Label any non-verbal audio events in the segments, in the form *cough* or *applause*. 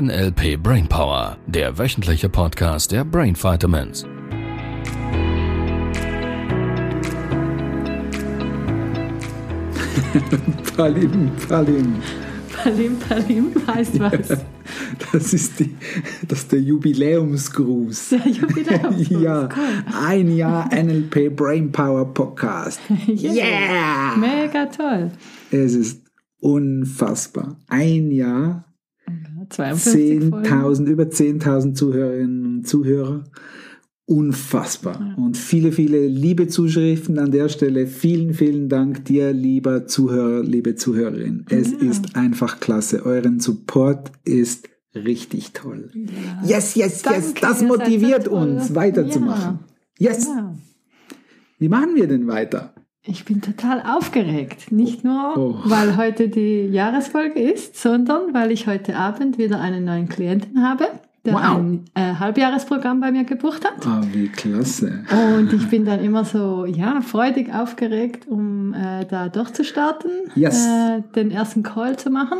NLP Brainpower, der wöchentliche Podcast der Brain Vitamins. *laughs* Palim, Palim. Palim, Palim heißt was. Das ist, die, das ist der Jubiläumsgruß. Der Jubiläumsgruß. Ja, Cool. ein Jahr NLP Brainpower Podcast. *laughs* Yeah! Mega toll. Es ist unfassbar. Ein Jahr, 52 Folgen. 10.000, über 10.000 Zuhörerinnen und Zuhörer. Unfassbar. Und viele, viele liebe Zuschriften an der Stelle. Vielen, vielen Dank dir, lieber Zuhörer, liebe Zuhörerin. Es Ja. ist einfach klasse. Euren Support ist richtig toll. Ja. Yes, yes, yes. Danke, Das ihr seid motiviert uns, weiterzumachen. Ja. Yes. Ja. Wie machen wir denn weiter? Ich bin total aufgeregt. Nicht nur, Oh. weil heute die Jahresfolge ist, sondern weil ich heute Abend wieder einen neuen Klienten habe, der Wow. ein äh, Halbjahresprogramm bei mir gebucht hat. Ah, wie klasse. Und ich bin dann immer so, ja, freudig aufgeregt, um äh, da durchzustarten, Yes. äh, den ersten Call zu machen.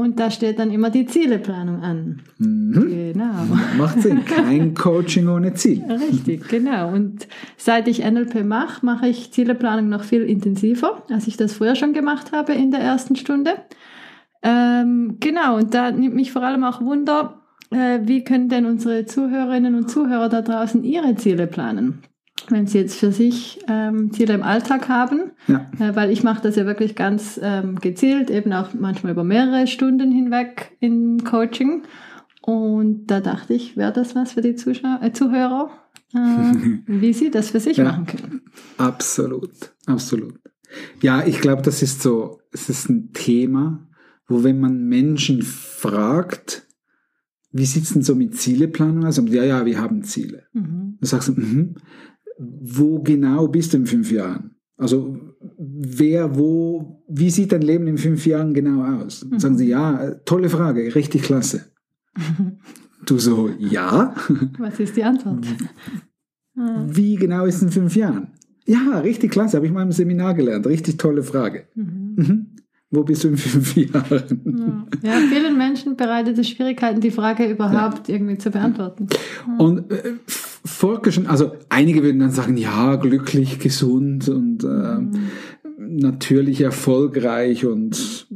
Und da steht dann immer die Zieleplanung an. Mhm. Genau. Macht Sinn. Kein *laughs* Coaching ohne Ziel. Richtig, genau. Und seit ich NLP mache, mache ich Zieleplanung noch viel intensiver, als ich das früher schon gemacht habe in der ersten Stunde. Ähm, genau, und da nimmt mich vor allem auch Wunder, äh, wie können denn unsere Zuhörerinnen und Zuhörer da draußen ihre Ziele planen? Wenn sie jetzt für sich ähm, Ziele im Alltag haben, Ja. äh, weil ich mache das ja wirklich ganz ähm, gezielt, eben auch manchmal über mehrere Stunden hinweg im Coaching. Und da dachte ich, wäre das was für die Zuschau äh, Zuhörer, äh, *laughs* wie sie das für sich Ja. machen können. Absolut, absolut. Ja, ich glaube, das ist so, es ist ein Thema, wo wenn man Menschen fragt, wie sieht's denn so mit Zieleplanung aus? Und ja, ja, wir haben Ziele. Mhm. Dann sagst du, mhm, wo genau bist du in fünf Jahren? Also wer, wo, wie sieht dein Leben in fünf Jahren genau aus? Dann Sagen sie, ja, äh, tolle Frage, richtig klasse. *laughs* Du so, ja, Was ist die Antwort? *laughs* Wie genau ist es in fünf Jahren? Ja, richtig klasse, habe ich mal im Seminar gelernt, richtig tolle Frage. mhm. Mhm. Wo bist du in fünf *laughs* Jahren? Ja, vielen Menschen bereitet es Schwierigkeiten, die Frage überhaupt irgendwie zu beantworten. Und äh, forschen, also einige würden dann sagen, ja, glücklich, gesund und äh, natürlich erfolgreich und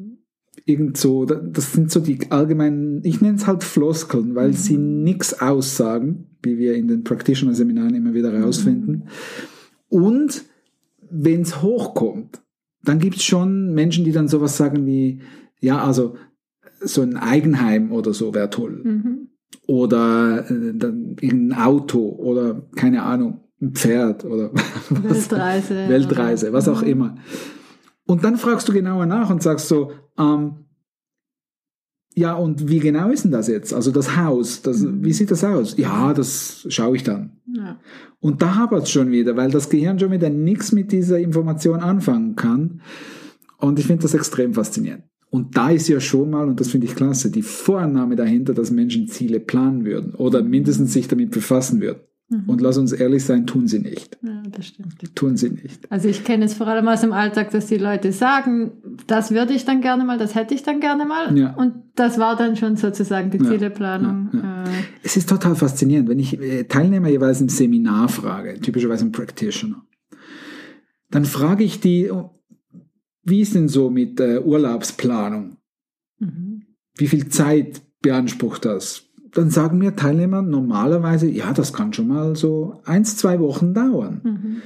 irgend so. Da- Das sind so die allgemeinen, ich nenne es halt Floskeln, weil sie nichts aussagen, wie wir in den Practitioner-Seminaren immer wieder herausfinden. Und wenn es hochkommt, dann gibt es schon Menschen, die dann sowas sagen wie, ja, also so ein Eigenheim oder so wäre toll Mhm. Oder äh, dann irgendein Auto oder keine Ahnung, ein Pferd oder *laughs* was, Weltreise. Weltreise, was auch Mhm. immer. Und dann fragst du genauer nach und sagst so, ähm, ja, und wie genau ist denn das jetzt? Also das Haus, das, Mhm. wie sieht das aus? Ja, das schaue ich dann. Ja. Und da hapert es schon wieder, weil das Gehirn schon wieder nichts mit dieser Information anfangen kann. Und ich finde das extrem faszinierend. Und da ist ja schon mal, und das finde ich klasse, die Vorannahme dahinter, dass Menschen Ziele planen würden oder mindestens sich damit befassen würden. Mhm. Und lass uns ehrlich sein, tun sie nicht. ja, das stimmt. Tun sie nicht. Also ich kenne es vor allem aus dem Alltag, dass die Leute sagen, das würde ich dann gerne mal, das hätte ich dann gerne mal. Ja. Und das war dann schon sozusagen die Ja, Zieleplanung. ja, Äh, Es ist total faszinierend, wenn ich äh, Teilnehmer jeweils im Seminar frage, typischerweise ein Practitioner, dann frage ich die, wie ist denn so mit äh, Urlaubsplanung? mhm. Wie viel Zeit beansprucht das? Dann sagen mir Teilnehmer normalerweise, ja, das kann schon mal so eins, zwei Wochen dauern. Mhm.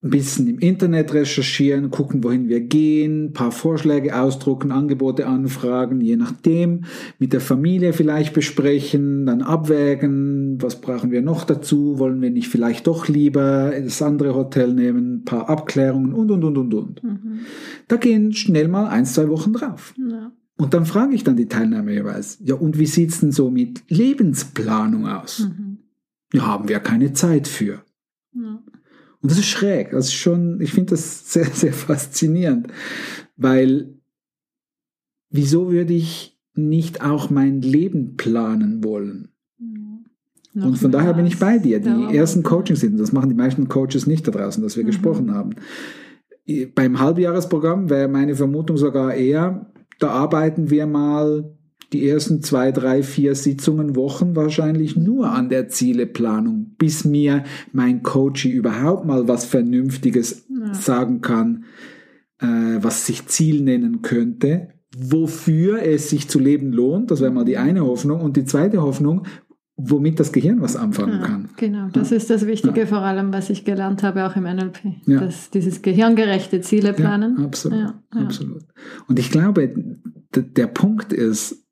Ein bisschen im Internet recherchieren, gucken, wohin wir gehen, ein paar Vorschläge ausdrucken, Angebote anfragen, je nachdem, mit der Familie vielleicht besprechen, dann abwägen, was brauchen wir noch dazu, wollen wir nicht vielleicht doch lieber das andere Hotel nehmen, ein paar Abklärungen und, und, und, und, und. Mhm. Da gehen schnell mal eins, zwei Wochen drauf. Ja. Und dann frage ich dann die Teilnehmer jeweils, ja, und wie sieht's denn so mit Lebensplanung aus? Mhm. Ja, haben wir keine Zeit für. Ja. Und das ist schräg. Das ist schon, ich finde das sehr, sehr faszinierend, weil wieso würde ich nicht auch mein Leben planen wollen? Noch Und von daher bin ich bei dir. Die Arbeit. ersten Coachings sind, das machen die meisten Coaches nicht da draußen, dass wir Mhm. gesprochen haben. Beim Halbjahresprogramm wäre meine Vermutung sogar eher, da arbeiten wir mal die ersten zwei, drei, vier Sitzungen, Wochen wahrscheinlich nur an der Zieleplanung, bis mir mein Coach überhaupt mal was Vernünftiges ja. sagen kann, äh, was sich Ziel nennen könnte, wofür es sich zu leben lohnt. Das wäre mal die eine Hoffnung. Und die zweite Hoffnung, womit das Gehirn was anfangen ja, kann. Genau, das ja. ist das Wichtige ja. vor allem, was ich gelernt habe, auch im NLP. Dass dieses gehirngerechte Ziele planen. Absolut, absolut. Und ich glaube, der Punkt ist,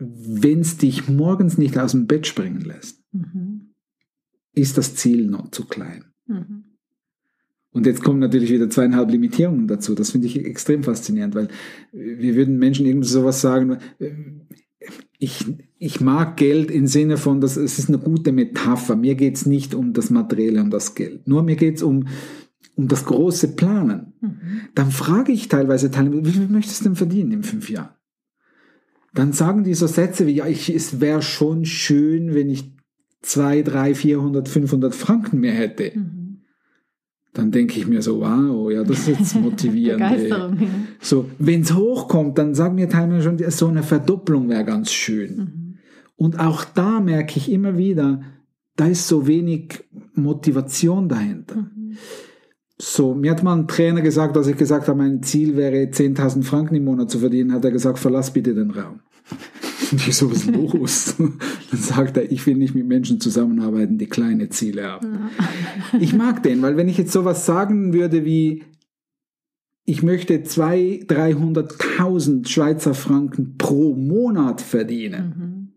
wenn es dich morgens nicht aus dem Bett springen lässt, mhm. ist das Ziel noch zu klein. Mhm. Und jetzt kommen natürlich wieder zweieinhalb Limitierungen dazu. Das finde ich extrem faszinierend, weil wir würden Menschen irgendwie sowas sagen, ich, ich mag Geld im Sinne von, dass es ist eine gute Metapher. Mir geht es nicht um das Materielle, um das Geld. Nur mir geht es um, um das große Planen. Mhm. Dann frage ich teilweise Teilnehmer, wie viel möchtest du denn verdienen in fünf Jahren? Dann sagen die so Sätze wie, ja, ich, es wäre schon schön, wenn ich zwei, drei, vierhundert, fünfhundert Franken mehr hätte. Mhm dann denke ich mir so, wow, ja, das ist jetzt *laughs* motivierend. Begeisterung. So, wenn es hochkommt, dann sagen mir Teilnehmer schon, so eine Verdopplung wäre ganz schön. Mhm. Und auch da merke ich immer wieder, da ist so wenig Motivation dahinter. Mhm. So, mir hat mal ein Trainer gesagt, als ich gesagt habe, mein Ziel wäre 10.000 Franken im Monat zu verdienen, hat er gesagt, verlass bitte den Raum. *laughs* Und ich so, was los? *laughs* Dann sagt er, ich will nicht mit Menschen zusammenarbeiten, die kleine Ziele haben. Ich mag den, weil wenn ich jetzt sowas sagen würde wie, ich möchte 200.000, 300.000 Schweizer Franken pro Monat verdienen, mhm.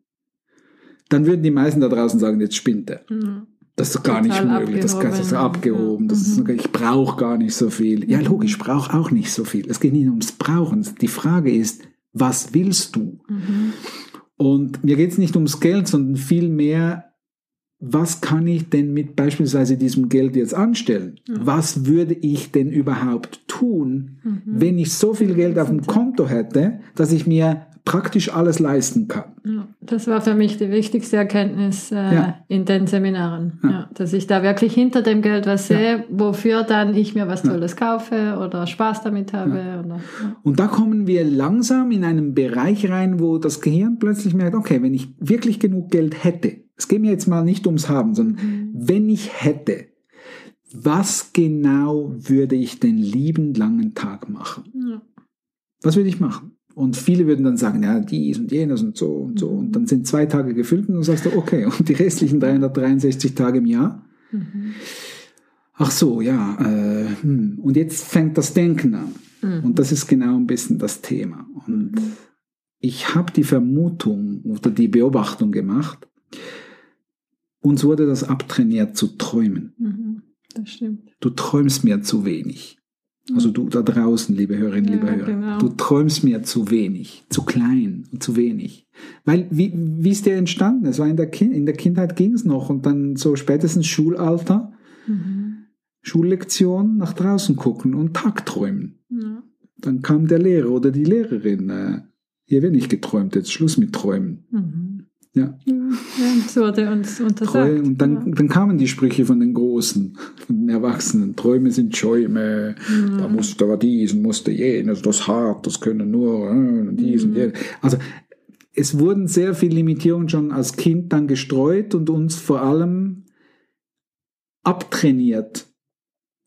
dann würden die meisten da draußen sagen, jetzt spinnt er. Mhm. Das ist gar nicht möglich, das, das ist abgehoben, das ist, mhm. ich brauche gar nicht so viel. Ja, logisch, ich brauche auch nicht so viel. Es geht nicht ums Brauchen. Die Frage ist, was willst du? Mhm. Und mir geht es nicht ums Geld, sondern vielmehr, was kann ich denn mit beispielsweise diesem Geld jetzt anstellen? Mhm. Was würde ich denn überhaupt tun, mhm. wenn ich so viel Geld auf dem Konto hätte, dass ich mir praktisch alles leisten kann. Ja, das war für mich die wichtigste Erkenntnis äh, ja. in den Seminaren, ja. dass ich da wirklich hinter dem Geld was sehe, wofür dann ich mir was Tolles kaufe oder Spaß damit habe. Oder, Und da kommen wir langsam in einen Bereich rein, wo das Gehirn plötzlich merkt, okay, wenn ich wirklich genug Geld hätte, es geht mir jetzt mal nicht ums Haben, sondern mhm. wenn ich hätte, was genau würde ich den lieben langen Tag machen? Was würde ich machen? Und viele würden dann sagen, ja, dies und jenes und so und so. Und dann sind zwei Tage gefüllt und dann sagst du, okay, *laughs* und die restlichen 363 Tage im Jahr? Mhm. Ach so, ja. Äh, hm. Und jetzt fängt das Denken an. Mhm. Und das ist genau ein bisschen das Thema. Und mhm. ich habe die Vermutung oder die Beobachtung gemacht, uns wurde das abtrainiert zu träumen. Mhm. Das stimmt. Du träumst mir zu wenig. Also du da draußen, liebe Hörerinnen, ja, liebe Hörer, genau. du träumst mir zu wenig, zu klein und zu wenig. Weil, wie, wie ist der entstanden? Es war in der, kind, in der Kindheit ging es noch und dann so spätestens Schulalter, mhm. Schullektion, nach draußen gucken und Tagträumen. Ja. Dann kam der Lehrer oder die Lehrerin, äh, hier wird nicht geträumt, jetzt Schluss mit Träumen. Mhm. Ja. ja das wurde uns untersagt. Treu, und dann, ja. dann kamen die Sprüche von den Großen, von den Erwachsenen. Träume sind Schäume, ja. da musste aber dies und musste jenes, das hart, das können nur äh, dies mhm. und jenes. Also es wurden sehr viele Limitierungen schon als Kind dann gestreut und uns vor allem abtrainiert,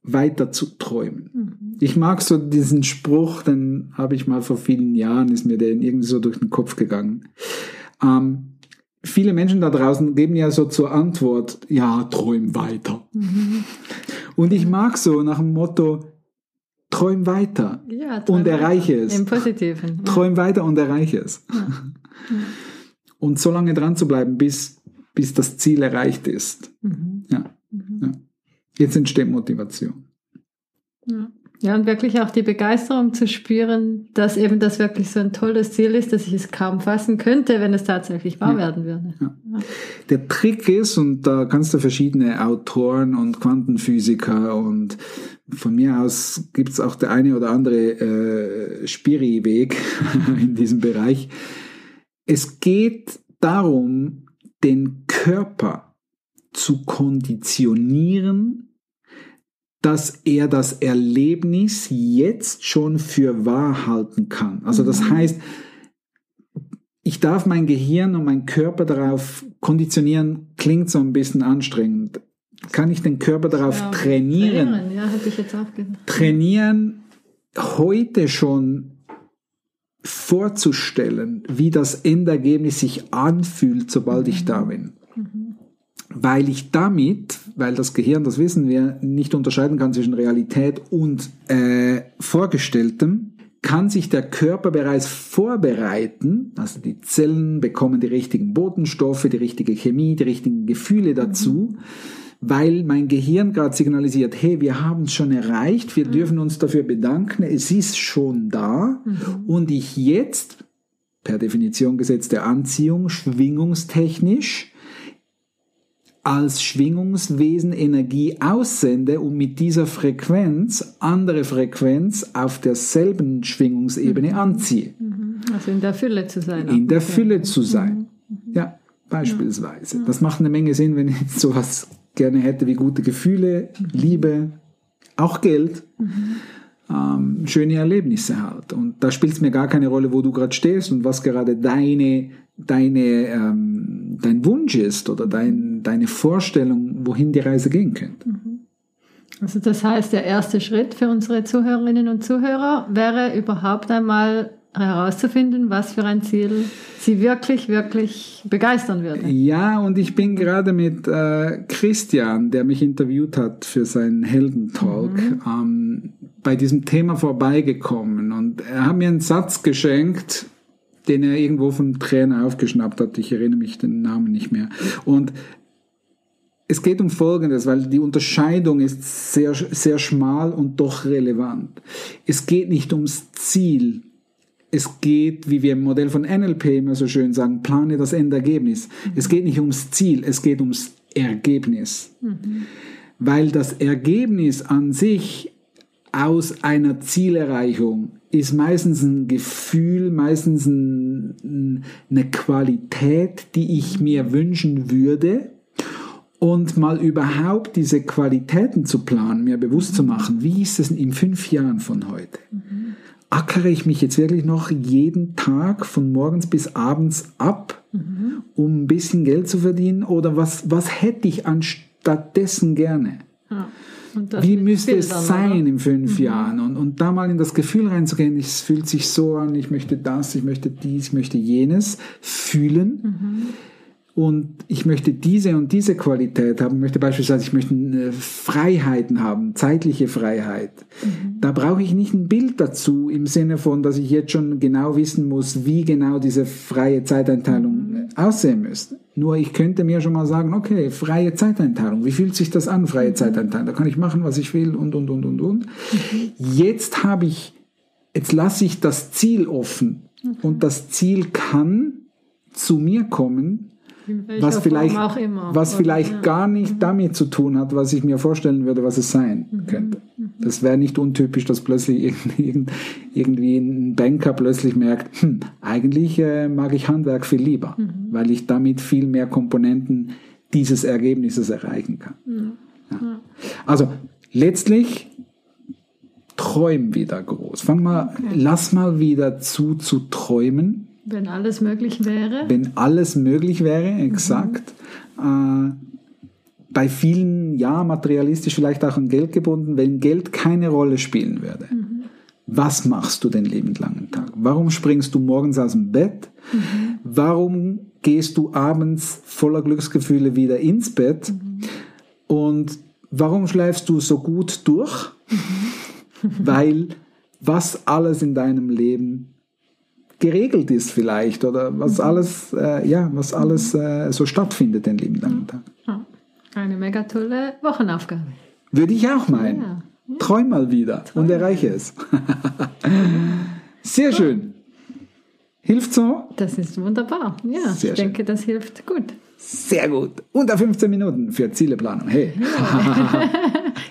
weiter zu träumen. Mhm. Ich mag so diesen Spruch, den habe ich mal vor vielen Jahren, ist mir der irgendwie so durch den Kopf gegangen. Ähm, viele Menschen da draußen geben ja so zur Antwort, ja, träum weiter. Mhm. Und ich mag so nach dem Motto, träum weiter ja, träum und erreiche weiter. es. Im Positiven. Träum weiter und erreiche es. Ja. *laughs* Und so lange dran zu bleiben, bis, bis das Ziel erreicht ist. Mhm. Ja. Mhm. Jetzt entsteht Motivation. Ja. Ja, und wirklich auch die Begeisterung zu spüren, dass eben das wirklich so ein tolles Ziel ist, dass ich es kaum fassen könnte, wenn es tatsächlich wahr ja. werden würde. Ja. Der Trick ist, und da kannst du verschiedene Autoren und Quantenphysiker und von mir aus gibt es auch der eine oder andere äh, Spiri-Weg *laughs* in diesem Bereich. Es geht darum, den Körper zu konditionieren, dass er das Erlebnis jetzt schon für wahr halten kann. Also das mhm. heißt, ich darf mein Gehirn und mein Körper darauf konditionieren, klingt so ein bisschen anstrengend. Kann ich den Körper darauf Ja, trainieren? trainieren, Ja, hätte ich jetzt auch gesagt. Trainieren heute schon vorzustellen, wie das Endergebnis sich anfühlt, sobald ich da bin. Weil ich damit, weil das Gehirn, das wissen wir, nicht unterscheiden kann zwischen Realität und äh, Vorgestelltem, kann sich der Körper bereits vorbereiten, also die Zellen bekommen die richtigen Botenstoffe, die richtige Chemie, die richtigen Gefühle dazu, weil mein Gehirn gerade signalisiert, hey, wir haben es schon erreicht, wir dürfen uns dafür bedanken, es ist schon da. Und ich jetzt, per Definition Gesetz der Anziehung, schwingungstechnisch, als Schwingungswesen Energie aussende und mit dieser Frequenz andere Frequenz auf derselben Schwingungsebene anziehe. Also in der Fülle zu sein. In der. Fülle zu sein. Ja, beispielsweise. Das macht eine Menge Sinn, wenn ich *laughs* sowas gerne hätte wie gute Gefühle, Liebe, auch Geld. Ähm, schöne Erlebnisse halt. Und da spielt es mir gar keine Rolle, wo du gerade stehst und was gerade deine, deine, ähm, dein Wunsch ist oder dein, deine Vorstellung, wohin die Reise gehen könnte. Also das heißt, der erste Schritt für unsere Zuhörerinnen und Zuhörer wäre überhaupt einmal herauszufinden, was für ein Ziel sie wirklich, wirklich begeistern würde. Ja, und ich bin gerade mit äh, Christian, der mich interviewt hat für seinen Heldentalk, ähm, bei diesem Thema vorbeigekommen. Und er hat mir einen Satz geschenkt, den er irgendwo vom Trainer aufgeschnappt hat. Ich erinnere mich den Namen nicht mehr. Und es geht um Folgendes, weil die Unterscheidung ist sehr, sehr schmal und doch relevant. Es geht nicht ums Ziel. Es geht, wie wir im Modell von NLP immer so schön sagen, plane das Endergebnis. Es geht nicht ums Ziel, es geht ums Ergebnis. Weil das Ergebnis an sich aus einer Zielerreichung ist meistens ein Gefühl, meistens ein, eine Qualität, die ich mir wünschen würde. Und mal überhaupt diese Qualitäten zu planen, mir bewusst zu machen, wie ist es in fünf Jahren von heute? Ackere ich mich jetzt wirklich noch jeden Tag von morgens bis abends ab, um ein bisschen Geld zu verdienen? Oder was, was hätte ich anstattdessen gerne? Ja. Wie müsste es Bildern, sein oder? Mhm. in fünf Jahren? Und, und da mal in das Gefühl reinzugehen, es fühlt sich so an, ich möchte das, ich möchte dies, ich möchte jenes fühlen. Mhm. Und ich möchte diese und diese Qualität haben. Ich möchte beispielsweise, ich möchte Freiheiten haben, zeitliche Freiheit. Mhm. Da brauche ich nicht ein Bild dazu im Sinne von, dass ich jetzt schon genau wissen muss, wie genau diese freie Zeiteinteilung Mhm. Aussehen müsste. Nur ich könnte mir schon mal sagen, okay, freie Zeiteinteilung. Wie fühlt sich das an, freie Mhm. Zeiteinteilung? Da kann ich machen, was ich will und, und, und, und, und. Jetzt habe ich, jetzt lasse ich das Ziel offen. Und das Ziel kann zu mir kommen, was vielleicht, immer. was Oder- vielleicht. Mhm. gar nicht damit zu tun hat, was ich mir vorstellen würde, was es sein könnte. Das wäre nicht untypisch, dass plötzlich irgend- *laughs* irgend- irgendwie ein Banker plötzlich merkt, hm, eigentlich äh, mag ich Handwerk viel lieber, Mhm. weil ich damit viel mehr Komponenten dieses Ergebnisses erreichen kann. Ja. Also letztlich träum wieder groß. Fang mal, lass mal wieder zu zu träumen Wenn alles möglich wäre. wenn alles möglich wäre, exakt. Äh, bei vielen, ja, materialistisch vielleicht auch an Geld gebunden, wenn Geld keine Rolle spielen würde. Was machst du den lieben langen Tag? Warum springst du morgens aus dem Bett? Warum gehst du abends voller Glücksgefühle wieder ins Bett? Und warum schläfst du so gut durch? *laughs* Weil was alles in deinem Leben geregelt ist vielleicht oder was alles, äh, ja, was alles äh, so stattfindet den lieben langen Tag. Ja. Eine mega tolle Wochenaufgabe. Würde ich auch meinen. Ja. Träum mal wieder und erreiche es. Sehr schön. Hilft so? Das ist wunderbar. Ja, Sehr ich schön. denke, das hilft gut. Sehr gut. Unter 15 Minuten für Zieleplanung. Hey,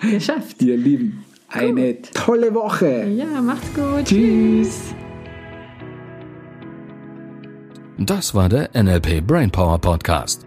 *laughs* Geschafft. ihr Lieben, eine tolle Woche. Ja, macht's gut. Tschüss. Das war der NLP Brainpower Podcast.